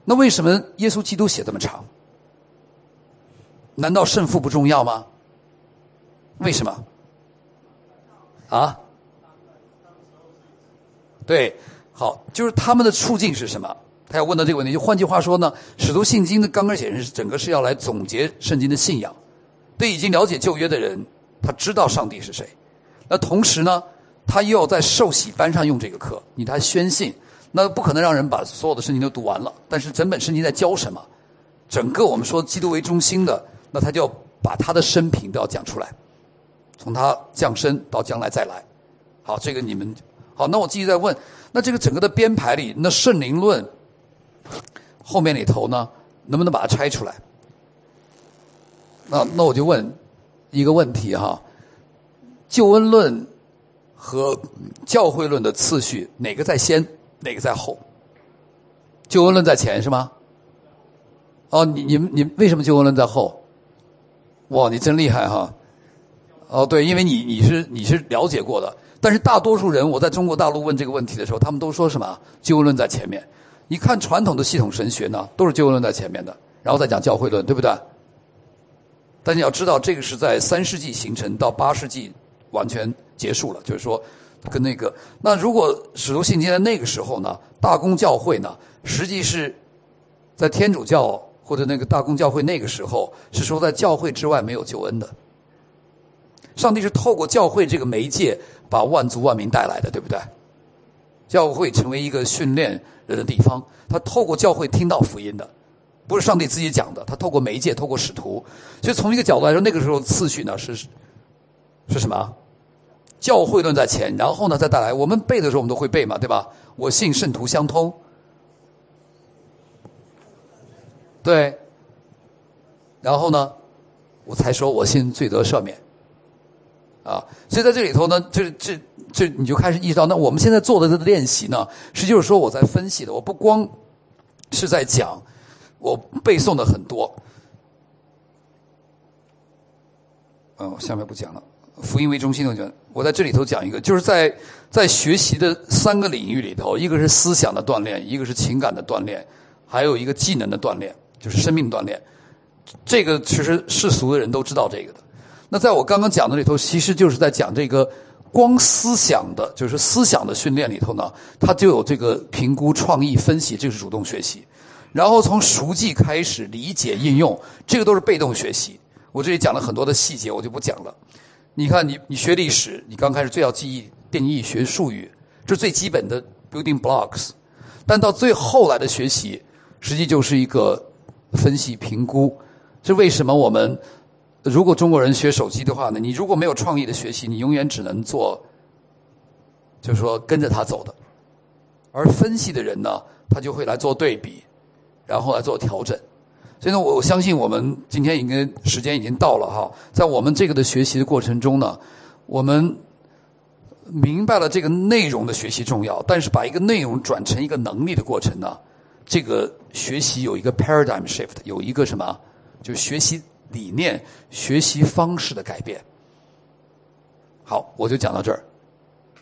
那为什么耶稣基督写这么长？难道胜负不重要吗？为什么？啊？对，好，就是他们的处境是什么？他要问到这个问题。就换句话说呢，使徒信经的刚刚显示，整个是要来总结圣经的信仰。对已经了解旧约的人，他知道上帝是谁。那同时呢，他又要在受洗班上用这个课，你他宣信。那不可能让人把所有的圣经都读完了，但是整本圣经在教什么？整个我们说基督为中心的，那他就要把他的生平都要讲出来，从他降生到将来再来。好，这个你们好，那我继续再问，那这个整个的编排里，那圣灵论后面里头呢，能不能把它拆出来？那那我就问一个问题哈，救恩论和教会论的次序哪个在先，哪个在后？救恩论在前是吗？哦，你你们你为什么救恩论在后？哇，你真厉害哈！哦，对，因为你你是你是了解过的，但是大多数人我在中国大陆问这个问题的时候，他们都说什么？救恩论在前面。你看传统的系统神学呢，都是救恩论在前面的，然后再讲教会论，对不对？但你要知道，这个是在三世纪形成，到八世纪完全结束了。就是说，跟那个那如果使徒信经在那个时候呢，大公教会呢，实际是在天主教或者那个大公教会那个时候是说，在教会之外没有救恩的。上帝是透过教会这个媒介，把万族万民带来的，对不对？教会成为一个训练人的地方，他透过教会听到福音的。不是上帝自己讲的，他透过媒介，透过使徒。所以从一个角度来说，那个时候次序呢是是什么？教会论在前，然后呢再带来。我们背的时候，我们都会背嘛，对吧？我信圣徒相通，对。然后呢，我才说我信罪得赦免。啊，所以在这里头呢，这这这你就开始意识到，那我们现在做的这个练习呢，实际就是说我在分析的，我不光是在讲。我背诵的很多，嗯，下面不讲了。福音为中心的讲，我在这里头讲一个，就是在在学习的三个领域里头，一个是思想的锻炼，一个是情感的锻炼，还有一个技能的锻炼，就是生命锻炼。这个其实世俗的人都知道这个的。那在我刚刚讲的里头，其实就是在讲这个光思想的，就是思想的训练里头呢，它就有这个评估、创意、分析，这是主动学习。然后从熟记开始理解应用，这个都是被动学习。我这里讲了很多的细节，我就不讲了。你看，你你学历史，你刚开始最要记忆定义学术语，这是最基本的 building blocks。但到最后来的学习，实际就是一个分析评估。这为什么我们如果中国人学手机的话呢？你如果没有创意的学习，你永远只能做，就是说跟着他走的。而分析的人呢，他就会来做对比。然后来做调整，所以呢，我相信我们今天已经时间已经到了哈，在我们这个的学习的过程中呢，我们明白了这个内容的学习重要，但是把一个内容转成一个能力的过程呢，这个学习有一个 paradigm shift，有一个什么，就学习理念、学习方式的改变。好，我就讲到这儿。